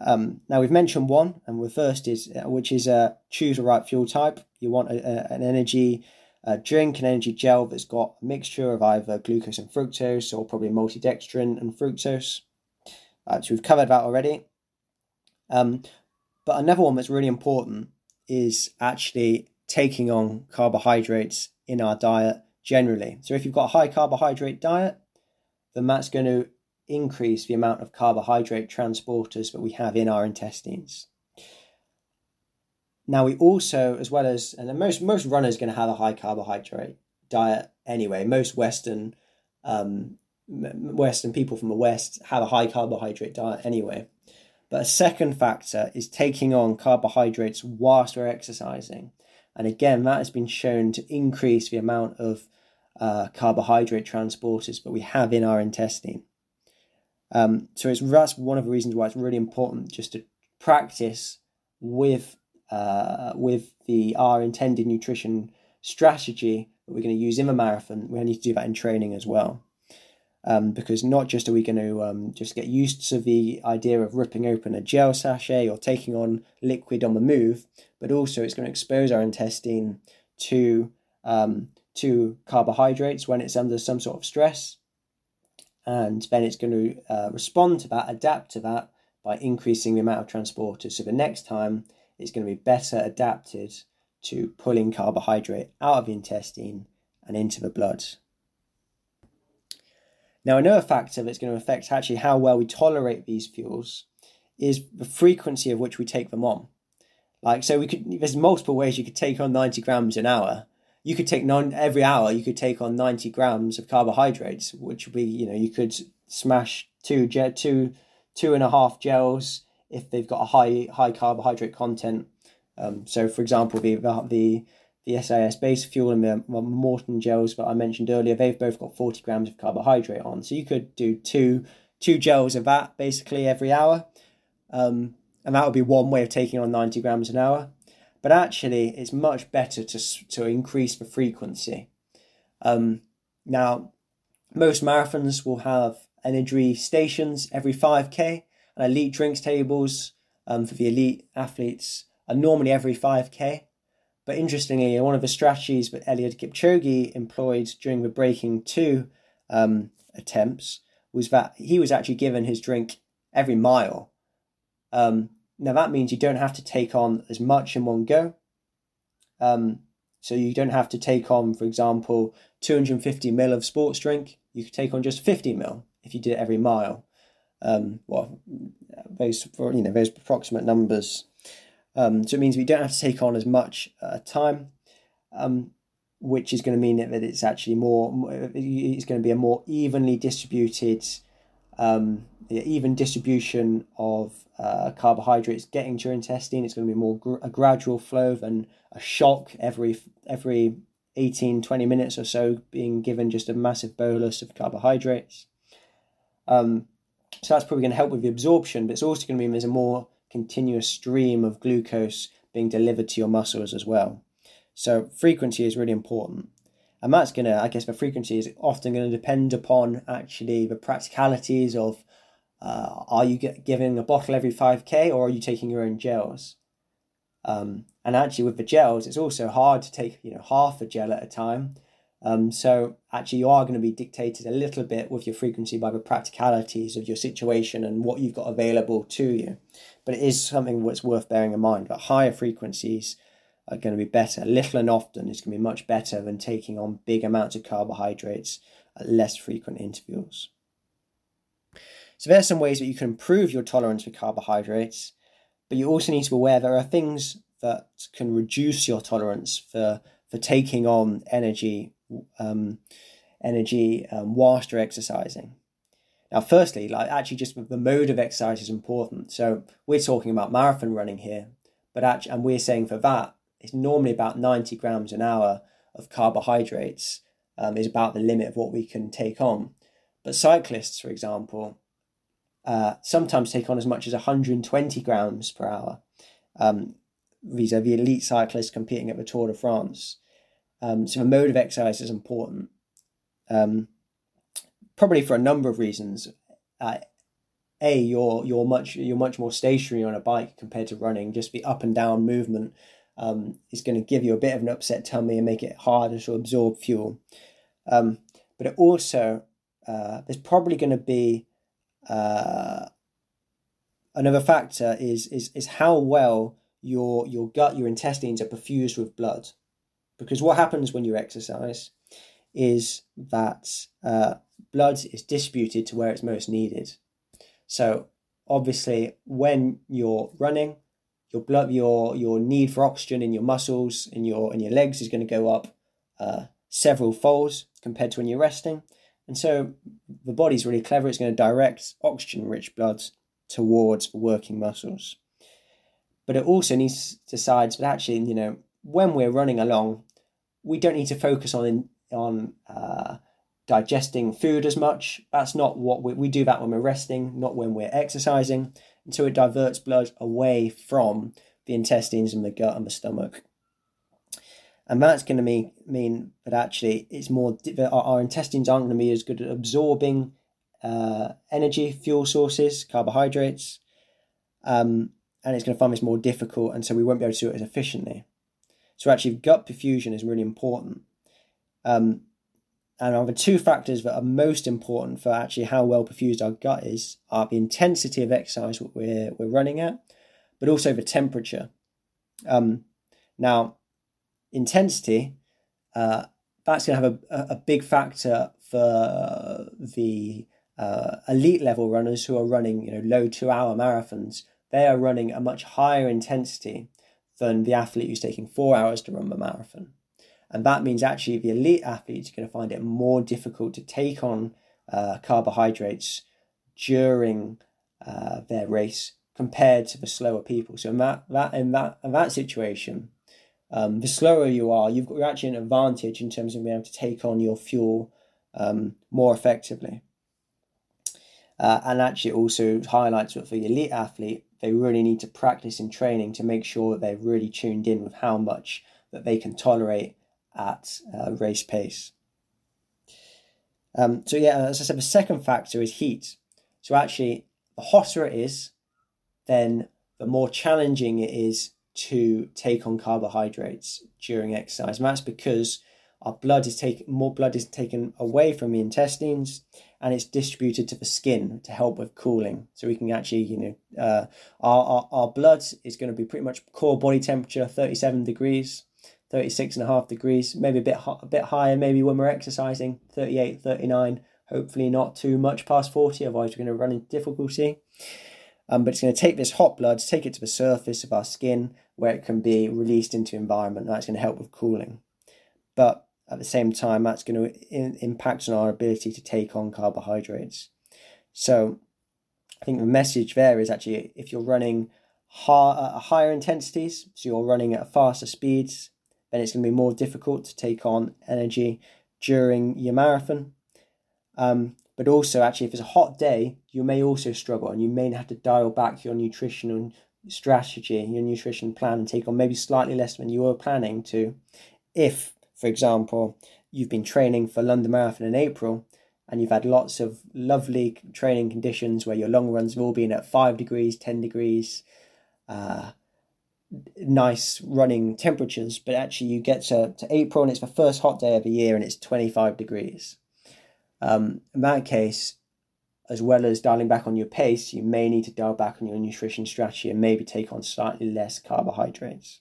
Um, now we've mentioned one, and the first is uh, which is uh, choose the right fuel type. You want a, a, an energy uh, drink, an energy gel that's got a mixture of either glucose and fructose, or probably maltodextrin and fructose. Uh, so we've covered that already. Um, but another one that's really important is actually taking on carbohydrates in our diet generally. So if you've got a high carbohydrate diet, then that's going to increase the amount of carbohydrate transporters that we have in our intestines. Now we also, as well as, and most most runners are going to have a high carbohydrate diet anyway. Most Western um, Western people from the West have a high carbohydrate diet anyway. But a second factor is taking on carbohydrates whilst we're exercising. And again, that has been shown to increase the amount of uh, carbohydrate transporters that we have in our intestine. Um, so it's that's one of the reasons why it's really important just to practice with uh, with the our intended nutrition strategy that we're going to use in the marathon. We need to do that in training as well. Um, because not just are we going to um, just get used to the idea of ripping open a gel sachet or taking on liquid on the move, but also it's going to expose our intestine to um, to carbohydrates when it's under some sort of stress, and then it's going to uh, respond to that, adapt to that by increasing the amount of transporters. So the next time it's going to be better adapted to pulling carbohydrate out of the intestine and into the blood. Now, another factor that's going to affect actually how well we tolerate these fuels is the frequency of which we take them on. Like, so we could, there's multiple ways you could take on 90 grams an hour, you could take nine every hour. You could take on ninety grams of carbohydrates, which would be you know you could smash two two two and a half gels if they've got a high high carbohydrate content. Um, so for example, the the the SIS Beta Fuel and the Maurten gels that I mentioned earlier, they've both got 40 grams of carbohydrate on. So you could do two two gels of that basically every hour. Um, and that would be one way of taking on 90 grams an hour. but actually it's much better to to increase the frequency. Um, now, most marathons will have energy stations every 5k, and elite drinks tables um, for the elite athletes are normally every 5k. But interestingly, one of the strategies that Eliud Kipchoge employed during the breaking two um, attempts was that he was actually given his drink every mile. Um, now that means you don't have to take on as much in one go. Um, so you don't have to take on, for example, 250 ml of sports drink. You could take on just 50 ml if you did it every mile. Um, well, those you know those approximate numbers. Um, so it means we don't have to take on as much a time, um, which is going to mean that it's actually more. It's going to be a more evenly distributed, um, even distribution of uh, carbohydrates getting to your intestine. It's going to be more gr- a gradual flow than a shock every every 18, 20 minutes or so, being given just a massive bolus of carbohydrates. Um, so that's probably going to help with the absorption, but it's also going to mean there's a more continuous stream of glucose being delivered to your muscles as well. So frequency is really important. And that's going to, I guess, the frequency is often going to depend upon actually the practicalities of uh, are you get, giving a bottle every 5k or are you taking your own gels? Um, and actually, with the gels, it's also hard to take you know half a gel at a time. Um, so actually, you are going to be dictated a little bit with your frequency by the practicalities of your situation and what you've got available to you. But it is something that's worth bearing in mind. That higher frequencies are going to be better. Little and often is going to be much better than taking on big amounts of carbohydrates at less frequent intervals. So there are some ways that you can improve your tolerance for carbohydrates, but you also need to be aware there are things that can reduce your tolerance for for taking on energy um, energy um, whilst you're exercising. Now, firstly, like actually, just the mode of exercise is important. So we're talking about marathon running here, but actually, and we're saying for that, it's normally about ninety grams an hour of carbohydrates um, is about the limit of what we can take on. But cyclists, for example, uh, sometimes take on as much as 120 grams per hour. Um, these are the elite cyclists competing at the Tour de France. Um, so the mode of exercise is important, um, probably for a number of reasons. Uh, a, you're you're much you're much more stationary on a bike compared to running. Just the up and down movement um, is going to give you a bit of an upset tummy and make it harder to absorb fuel. Um, but it also uh, there's probably going to be uh, another factor is is is how well your your gut, your intestines are perfused with blood. Because what happens when you exercise is that uh, blood is distributed to where it's most needed. So obviously, when you're running, your blood, your your need for oxygen in your muscles in your in your legs is going to go up uh, several folds compared to when you're resting. And so the body's really clever. It's going to direct oxygen-rich blood towards working muscles. But it also needs to decide that actually, you know, when we're running along, we don't need to focus on on uh, digesting food as much. That's not what we, we do that when we're resting, not when we're exercising. And so it diverts blood away from the intestines and the gut and the stomach. And that's going to mean, mean that actually it's more, our, our intestines aren't going to be as good at absorbing uh, energy, fuel sources, carbohydrates. Um, and it's going to find this more difficult, and so we won't be able to do it as efficiently. So actually, gut perfusion is really important. Um, and the two factors that are most important for actually how well perfused our gut is are the intensity of exercise we're, we're running at, but also the temperature. Um, now, intensity, uh, that's going to have a, a big factor for the uh, elite level runners who are running you know low two hour marathons they are running a much higher intensity than the athlete who's taking four hours to run the marathon. And that means actually the elite athletes are going to find it more difficult to take on uh, carbohydrates during uh, their race compared to the slower people. So in that that in that in that situation, um, the slower you are, you've got you're actually an advantage in terms of being able to take on your fuel um, more effectively. Uh, and actually, also highlights that for the elite athlete, they really need to practice in training to make sure that they're really tuned in with how much that they can tolerate at uh, race pace. Um, so yeah, as I said, the second factor is heat. So actually, the hotter it is, then the more challenging it is to take on carbohydrates during exercise. And that's because our blood is taken more blood is taken away from the intestines and it's distributed to the skin to help with cooling. So we can actually you know uh, our, our, our blood is going to be pretty much core body temperature 37 degrees 36 and a half degrees maybe a bit a bit higher maybe when we're exercising 38 39 hopefully not too much past 40 otherwise we're going to run into difficulty. Um, but it's going to take this hot blood take it to the surface of our skin where it can be released into environment and that's going to help with cooling. But at the same time, that's going to in, impact on our ability to take on carbohydrates. So, I think the message there is actually if you're running high, uh, higher intensities, so you're running at faster speeds, then it's going to be more difficult to take on energy during your marathon. Um, but also, actually, if it's a hot day, you may also struggle and you may have to dial back your nutritional strategy, your nutrition plan, and take on maybe slightly less than you were planning to if for example, you've been training for London Marathon in April and you've had lots of lovely training conditions where your long runs have all been at 5 degrees, 10 degrees, uh, nice running temperatures, but actually you get to, to April and it's the first hot day of the year and it's 25 degrees. Um, in that case, as well as dialing back on your pace, you may need to dial back on your nutrition strategy and maybe take on slightly less carbohydrates.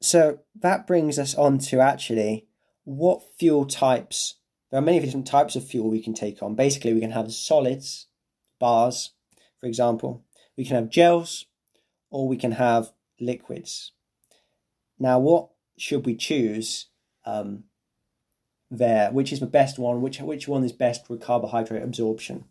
So that brings us on to actually what fuel types. There are many different types of fuel we can take on. Basically, we can have solids, bars, for example. We can have gels, or we can have liquids. Now, what should we choose um, there? Which is the best one? Which which one is best for carbohydrate absorption?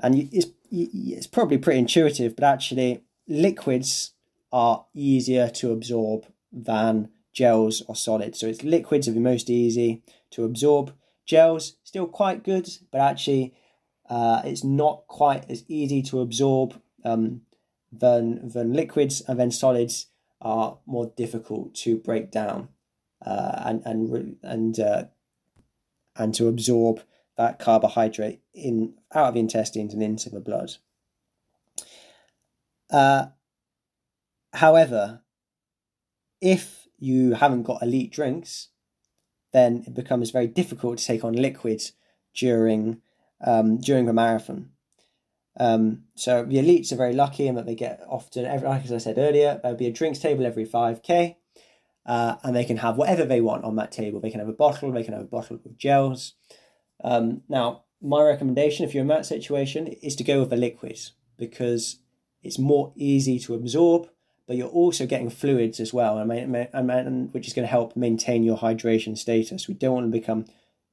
And it's it's probably pretty intuitive, but actually, liquids are easier to absorb than gels or solids. So it's liquids are the most easy to absorb. Gels still quite good, but actually uh, it's not quite as easy to absorb um, than than liquids, and then solids are more difficult to break down uh, and and and uh, and to absorb that carbohydrate in out of the intestines and into the blood. Uh, however, if you haven't got elite drinks, then it becomes very difficult to take on liquids during um, during a marathon. Um, so the elites are very lucky in that they get often, like as I said earlier, there'll be a drinks table every 5k, uh, and they can have whatever they want on that table. They can have a bottle, they can have a bottle of gels. Um, now, my recommendation, if you're in that situation, is to go with the liquids because it's more easy to absorb but you're also getting fluids as well, which is going to help maintain your hydration status. We don't want to become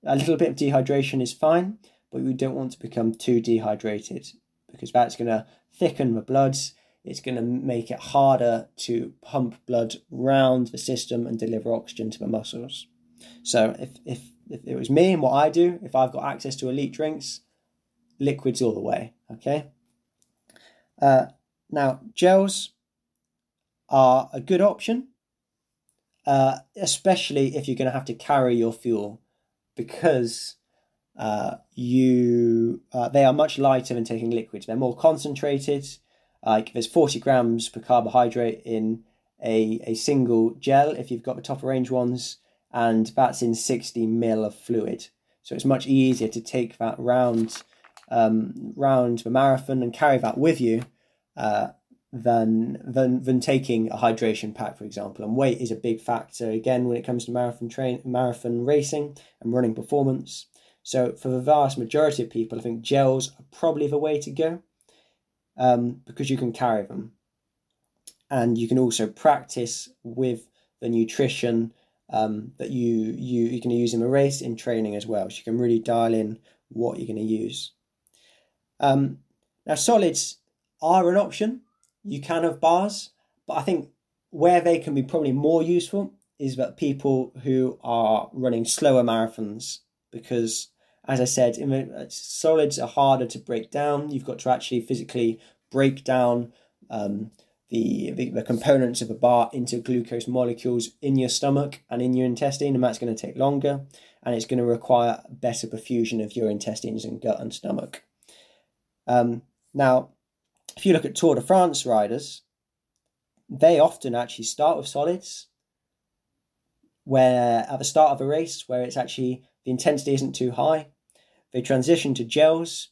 a little bit of dehydration is fine, but we don't want to become too dehydrated because that's going to thicken the bloods. It's going to make it harder to pump blood round the system and deliver oxygen to the muscles. So if if if it was me and what I do, if I've got access to elite drinks, liquids all the way. Okay. Uh, now gels are a good option, uh, especially if you're going to have to carry your fuel because uh, you uh, they are much lighter than taking liquids. They're more concentrated. Like there's 40 grams per carbohydrate in a, a single gel if you've got the top range ones, and that's in 60 mil of fluid. So it's much easier to take that round um, round the marathon and carry that with you uh, than than than taking a hydration pack, for example. And weight is a big factor again when it comes to marathon train marathon racing and running performance. So for the vast majority of people, I think gels are probably the way to go um, because you can carry them, and you can also practice with the nutrition um, that you you you're going to use in a race in training as well. So you can really dial in what you're going to use. Um, now solids are an option you can have bars, but I think where they can be probably more useful is that people who are running slower marathons because as I said, uh, solids are harder to break down. You've got to actually physically break down um, the, the, the components of a bar into glucose molecules in your stomach and in your intestine, and that's going to take longer, and it's going to require better perfusion of your intestines and gut and stomach. Um, now, if you look at Tour de France riders, they often actually start with solids, where at the start of a race, where it's actually the intensity isn't too high, they transition to gels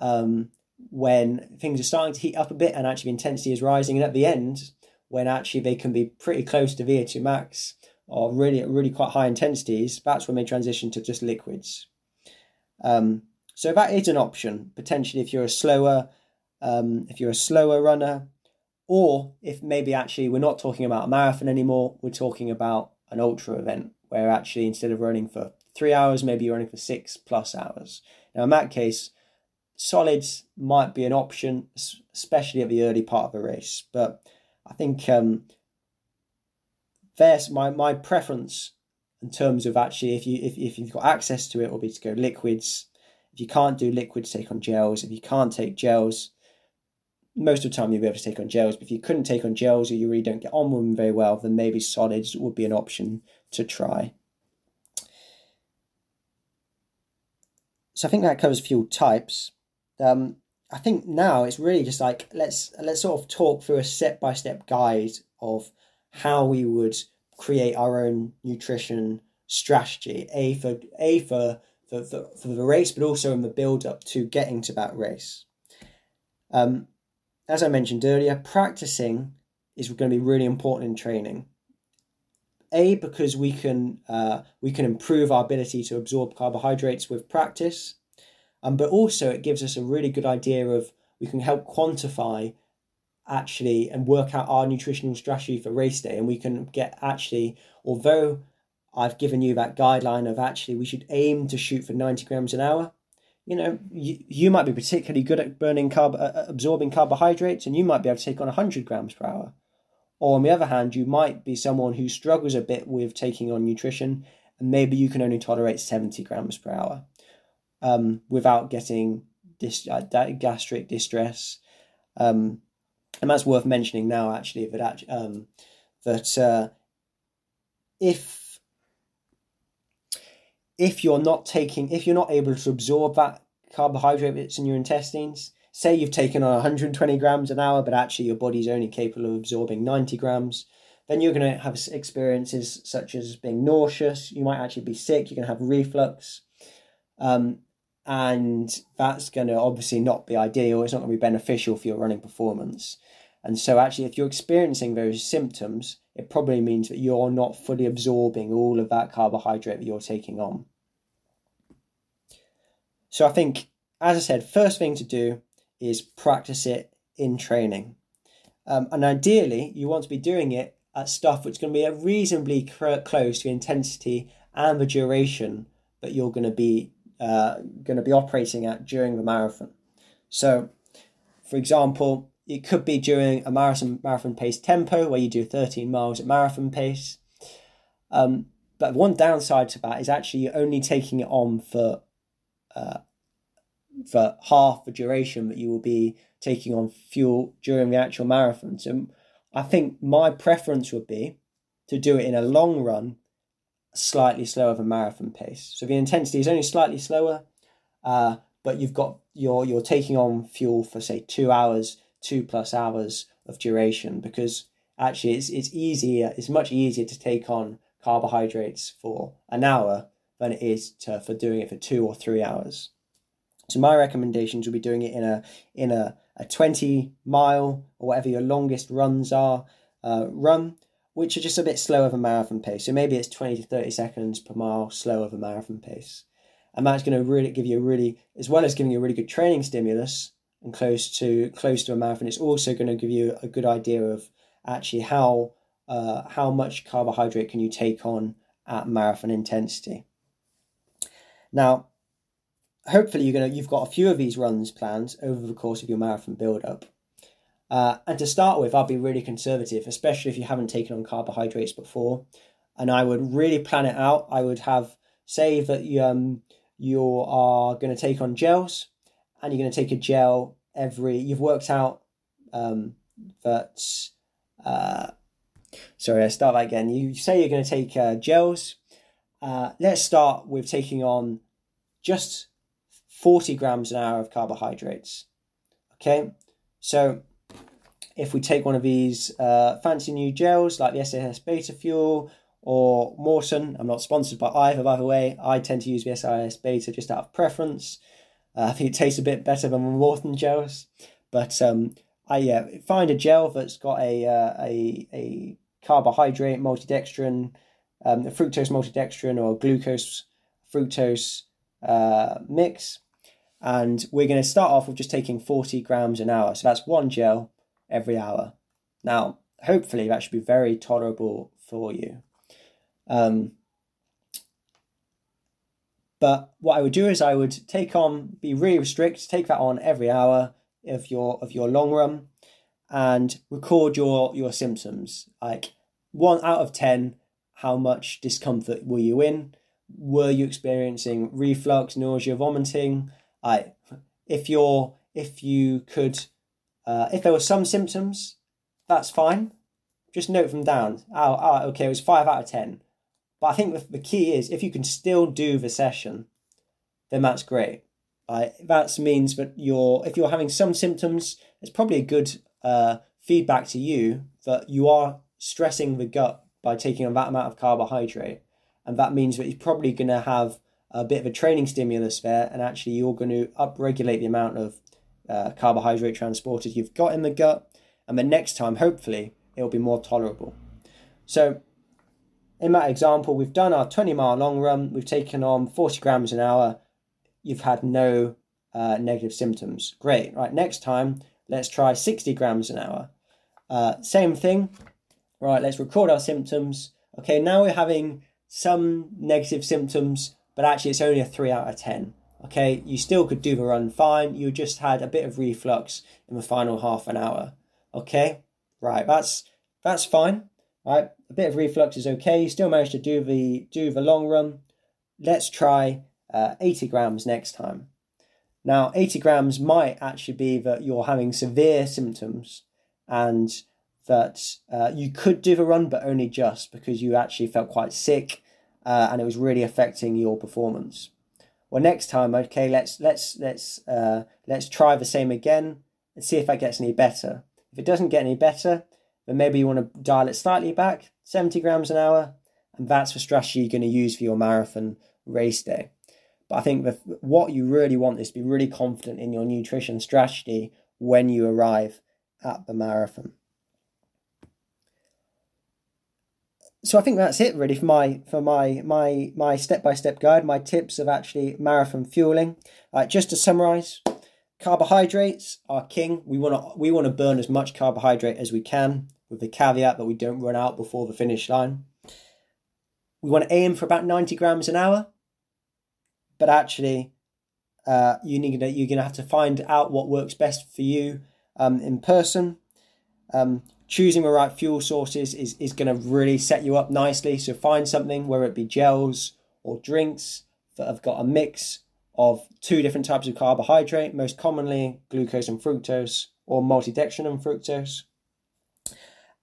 um, when things are starting to heat up a bit and actually intensity is rising. And at the end, when actually they can be pretty close to VO2 max or really really quite high intensities, that's when they transition to just liquids. Um, so that is an option potentially if you're a slower um, if you're a slower runner, or if maybe actually we're not talking about a marathon anymore, we're talking about an ultra event where actually instead of running for three hours, maybe you're running for six plus hours. Now, in that case, solids might be an option, especially at the early part of a race. But I think um, there's my, my preference in terms of actually if you if, if you've got access to it will be to go liquids. If you can't do liquids, take on gels. If you can't take gels, most of the time you'll be able to take on gels. But if you couldn't take on gels or you really don't get on with them very well, then maybe solids would be an option to try. So I think that covers fuel types. Um, I think now it's really just like let's let's sort of talk through a step by step guide of how we would create our own nutrition strategy. A for a for for, for, the race, but also in the build up to getting to that race. Um, as I mentioned earlier, practicing is going to be really important in training. A because we can uh, we can improve our ability to absorb carbohydrates with practice, um, but also it gives us a really good idea of we can help quantify actually and work out our nutritional strategy for race day, and we can get actually although I've given you that guideline of actually we should aim to shoot for ninety grams an hour. You know, you, you might be particularly good at burning carb, uh, absorbing carbohydrates, and you might be able to take on 100 grams per hour. Or on the other hand, you might be someone who struggles a bit with taking on nutrition, and maybe you can only tolerate 70 grams per hour um, without getting dis- uh, gastric distress. Um, and that's worth mentioning now, actually, that, um, that uh, if if you're not taking, if you're not able to absorb that carbohydrate that's in your intestines, say you've taken on 120 grams an hour, but actually your body's only capable of absorbing 90 grams, then you're going to have experiences such as being nauseous. You might actually be sick. You're going to have reflux. Um, and that's going to obviously not be ideal. It's not going to be beneficial for your running performance. And so, actually, if you're experiencing those symptoms, it probably means that you're not fully absorbing all of that carbohydrate that you're taking on. So, I think, as I said, first thing to do is practice it in training. Um, and ideally, you want to be doing it at stuff which is going to be a reasonably close to intensity and the duration that you're going to be uh, going to be operating at during the marathon. So, for example, it could be during a marathon marathon pace tempo where you do 13 miles at marathon pace. Um, but one downside to that is actually you're only taking it on for uh, for half the duration that you will be taking on fuel during the actual marathon. So I think my preference would be to do it in a long run, slightly slower than marathon pace. So the intensity is only slightly slower, uh, but you've got you're you're taking on fuel for say two hours, two plus hours of duration because actually it's it's easier, it's much easier to take on carbohydrates for an hour than it is to for doing it for two or three hours. So my recommendations will be doing it in a in a, a 20 mile or whatever your longest runs are uh, run, which are just a bit slower than marathon pace. So maybe it's 20 to 30 seconds per mile slower than marathon pace. And that's going to really give you a really, as well as giving you a really good training stimulus and close to close to a marathon, it's also going to give you a good idea of actually how uh, how much carbohydrate can you take on at marathon intensity. Now, hopefully you're gonna you've got a few of these runs planned over the course of your marathon build up. Uh, and to start with, I'll be really conservative, especially if you haven't taken on carbohydrates before. And I would really plan it out. I would have say that you um you are going to take on gels and you're going to take a gel every you've worked out um, that uh, sorry i start that again you say you're going to take uh, gels uh, let's start with taking on just 40 grams an hour of carbohydrates okay so if we take one of these uh, fancy new gels like the SIS Beta Fuel or Maurten, I'm not sponsored by either, by the way. I tend to use the SAS Beta just out of preference. Uh, I think it tastes a bit better than the Maurten gels, but um, I yeah, find a gel that's got a uh, a a carbohydrate maltodextrin, um, a fructose maltodextrin or glucose fructose uh, mix, and we're going to start off with just taking 40 grams an hour. So that's one gel every hour. Now, hopefully, that should be very tolerable for you. Um, but what I would do is I would take on, be really strict, take that on every hour of your of your long run, and record your your symptoms. Like one out of ten, how much discomfort were you in? Were you experiencing reflux, nausea, vomiting? I, if you're if you could uh, if there were some symptoms, that's fine. Just note them down. Oh, oh, okay, it was five out of ten. But I think the, the key is if you can still do the session, then that's great. Uh, that means that you're if you're having some symptoms, it's probably a good uh, feedback to you that you are stressing the gut by taking on that amount of carbohydrate, and that means that you're probably going to have a bit of a training stimulus there, and actually you're going to upregulate the amount of uh, carbohydrate transporters you've got in the gut, and the next time, hopefully, it will be more tolerable. So, in that example, we've done our 20 mile long run, we've taken on 40 grams an hour, you've had no uh, negative symptoms. Great, right, next time, let's try 60 grams an hour. Uh, same thing, right, let's record our symptoms. Okay, now we're having some negative symptoms, but actually it's only a 3 out of 10. Okay, you still could do the run fine. You just had a bit of reflux in the final half an hour. Okay, right, that's that's fine. Right, a bit of reflux is okay. You still managed to do the do the long run. Let's try uh, 80 grams next time. Now, 80 grams might actually be that you're having severe symptoms and that uh, you could do the run, but only just because you actually felt quite sick uh, and it was really affecting your performance. Well next time okay let's let's let's uh, let's try the same again and see if that gets any better. If it doesn't get any better then maybe you want to dial it slightly back 70 grams an hour and that's the strategy you're going to use for your marathon race day. But i think that what you really want is to be really confident in your nutrition strategy when you arrive at the marathon so I think that's it really for my for my my my step by step guide, my tips of actually marathon fueling. Uh, just to summarize, carbohydrates are king. We want to we want to burn as much carbohydrate as we can, with the caveat that we don't run out before the finish line. We want to aim for about ninety grams an hour, but actually, uh, you need to, you're going to have to find out what works best for you um, in person. Um, choosing the right fuel sources is, is going to really set you up nicely. So find something, whether it be gels or drinks that have got a mix of two different types of carbohydrate, most commonly glucose and fructose, or maltodextrin and fructose.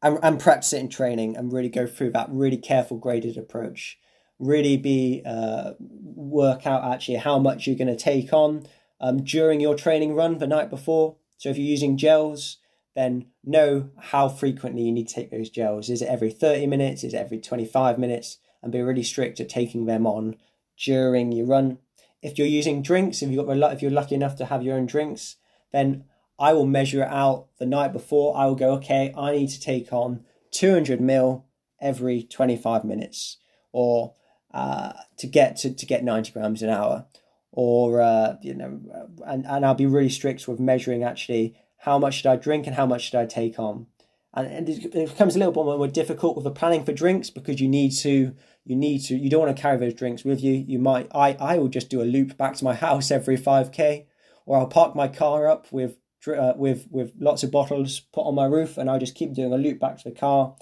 And, and practice it in training and really go through that really careful graded approach. Really be uh, work out actually how much you're going to take on um, during your training run the night before. So if you're using gels, then know how frequently you need to take those gels. Is it every 30 minutes? Is it every 25 minutes? And be really strict at taking them on during your run. If you're using drinks, if you've got if you're lucky enough to have your own drinks, then I will measure it out the night before. I will go, okay, I need to take on 200 mil every 25 minutes, or uh, to get to, to get 90 grams an hour, or uh, you know, and and I'll be really strict with measuring actually how much should I drink and how much should I take on. And it becomes a little bit more difficult with the planning for drinks because you need to you need to you don't want to carry those drinks with you. You might I I will just do a loop back to my house every five k, or I'll park my car up with uh, with with lots of bottles put on my roof, and I'll just keep doing a loop back to the car,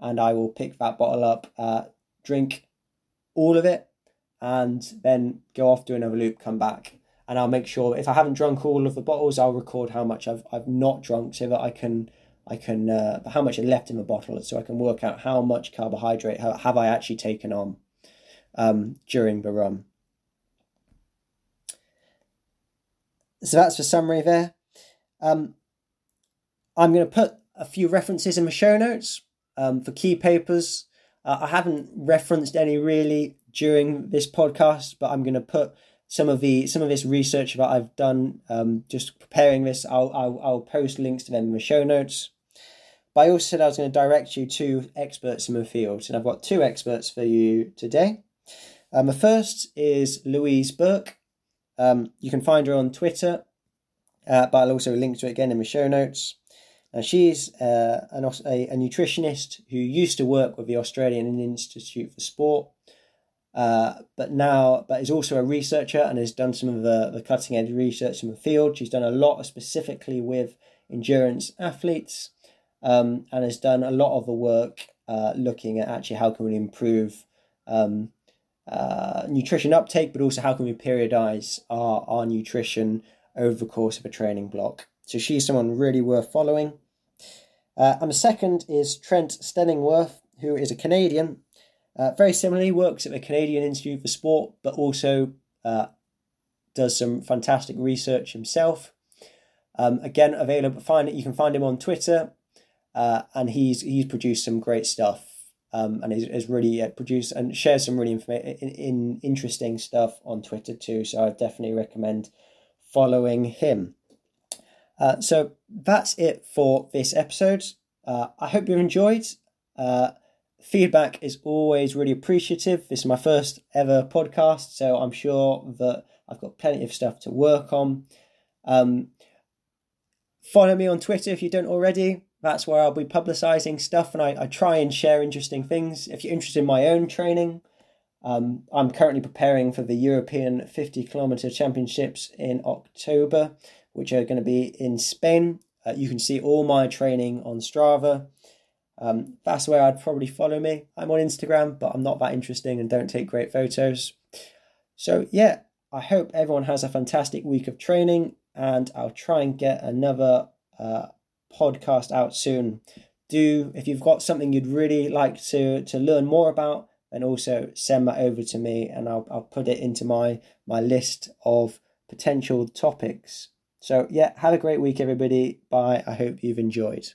and I will pick that bottle up, uh, drink all of it, and then go off, do another loop, come back. And I'll make sure if I haven't drunk all of the bottles, I'll record how much I've, I've not drunk so that I can I can uh, how much I left in the bottle so I can work out how much carbohydrate have, have I actually taken on um, during the run. So that's the summary there. Um, I'm going to put a few references in the show notes um, for key papers. Uh, I haven't referenced any really during this podcast, but I'm going to put some of the some of this research that I've done um, just preparing this. I'll, I'll I'll post links to them in the show notes. But I also said I was going to direct you to experts in the field, and I've got two experts for you today. Um, the first is Louise Burke. Um, you can find her on Twitter, uh, but I'll also link to it again in the show notes. Now, she's uh, an, a, a, nutritionist who used to work with the Australian Institute for Sport, uh, but now but is also a researcher and has done some of the, the cutting edge research in the field. She's done a lot specifically with endurance athletes um, and has done a lot of the work uh, looking at actually how can we improve um, uh, nutrition uptake, but also how can we periodize our, our nutrition over the course of a training block. So she's someone really worth following. Uh, and the second is Trent Stellingwerff, who is a Canadian. Uh, very similarly, works at the Canadian Institute for Sport, but also uh, does some fantastic research himself. Um, again, available. Find. You can find him on Twitter, uh, and he's he's produced some great stuff. Um, and has, really uh, produced and shares some really informa- in, in interesting stuff on Twitter too. So I definitely recommend following him. Uh, so that's it for this episode. Uh, I hope you enjoyed. Uh, feedback is always really appreciative. This is my first ever podcast, so I'm sure that I've got plenty of stuff to work on. Um, follow me on Twitter if you don't already. That's where I'll be publicizing stuff and I, I try and share interesting things. If you're interested in my own training, um, I'm currently preparing for the European 50 kilometer championships in October which are going to be in Spain. Uh, you can see all my training on Strava. Um, that's where I'd probably follow me. I'm on Instagram, but I'm not that interesting and don't take great photos. So, yeah, I hope everyone has a fantastic week of training, and I'll try and get another uh, podcast out soon. Do if you've got something you'd really like to to learn more about, then also send that over to me, and I'll I'll put it into my my list of potential topics. So, yeah, have a great week, everybody. Bye. I hope you've enjoyed.